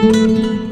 Música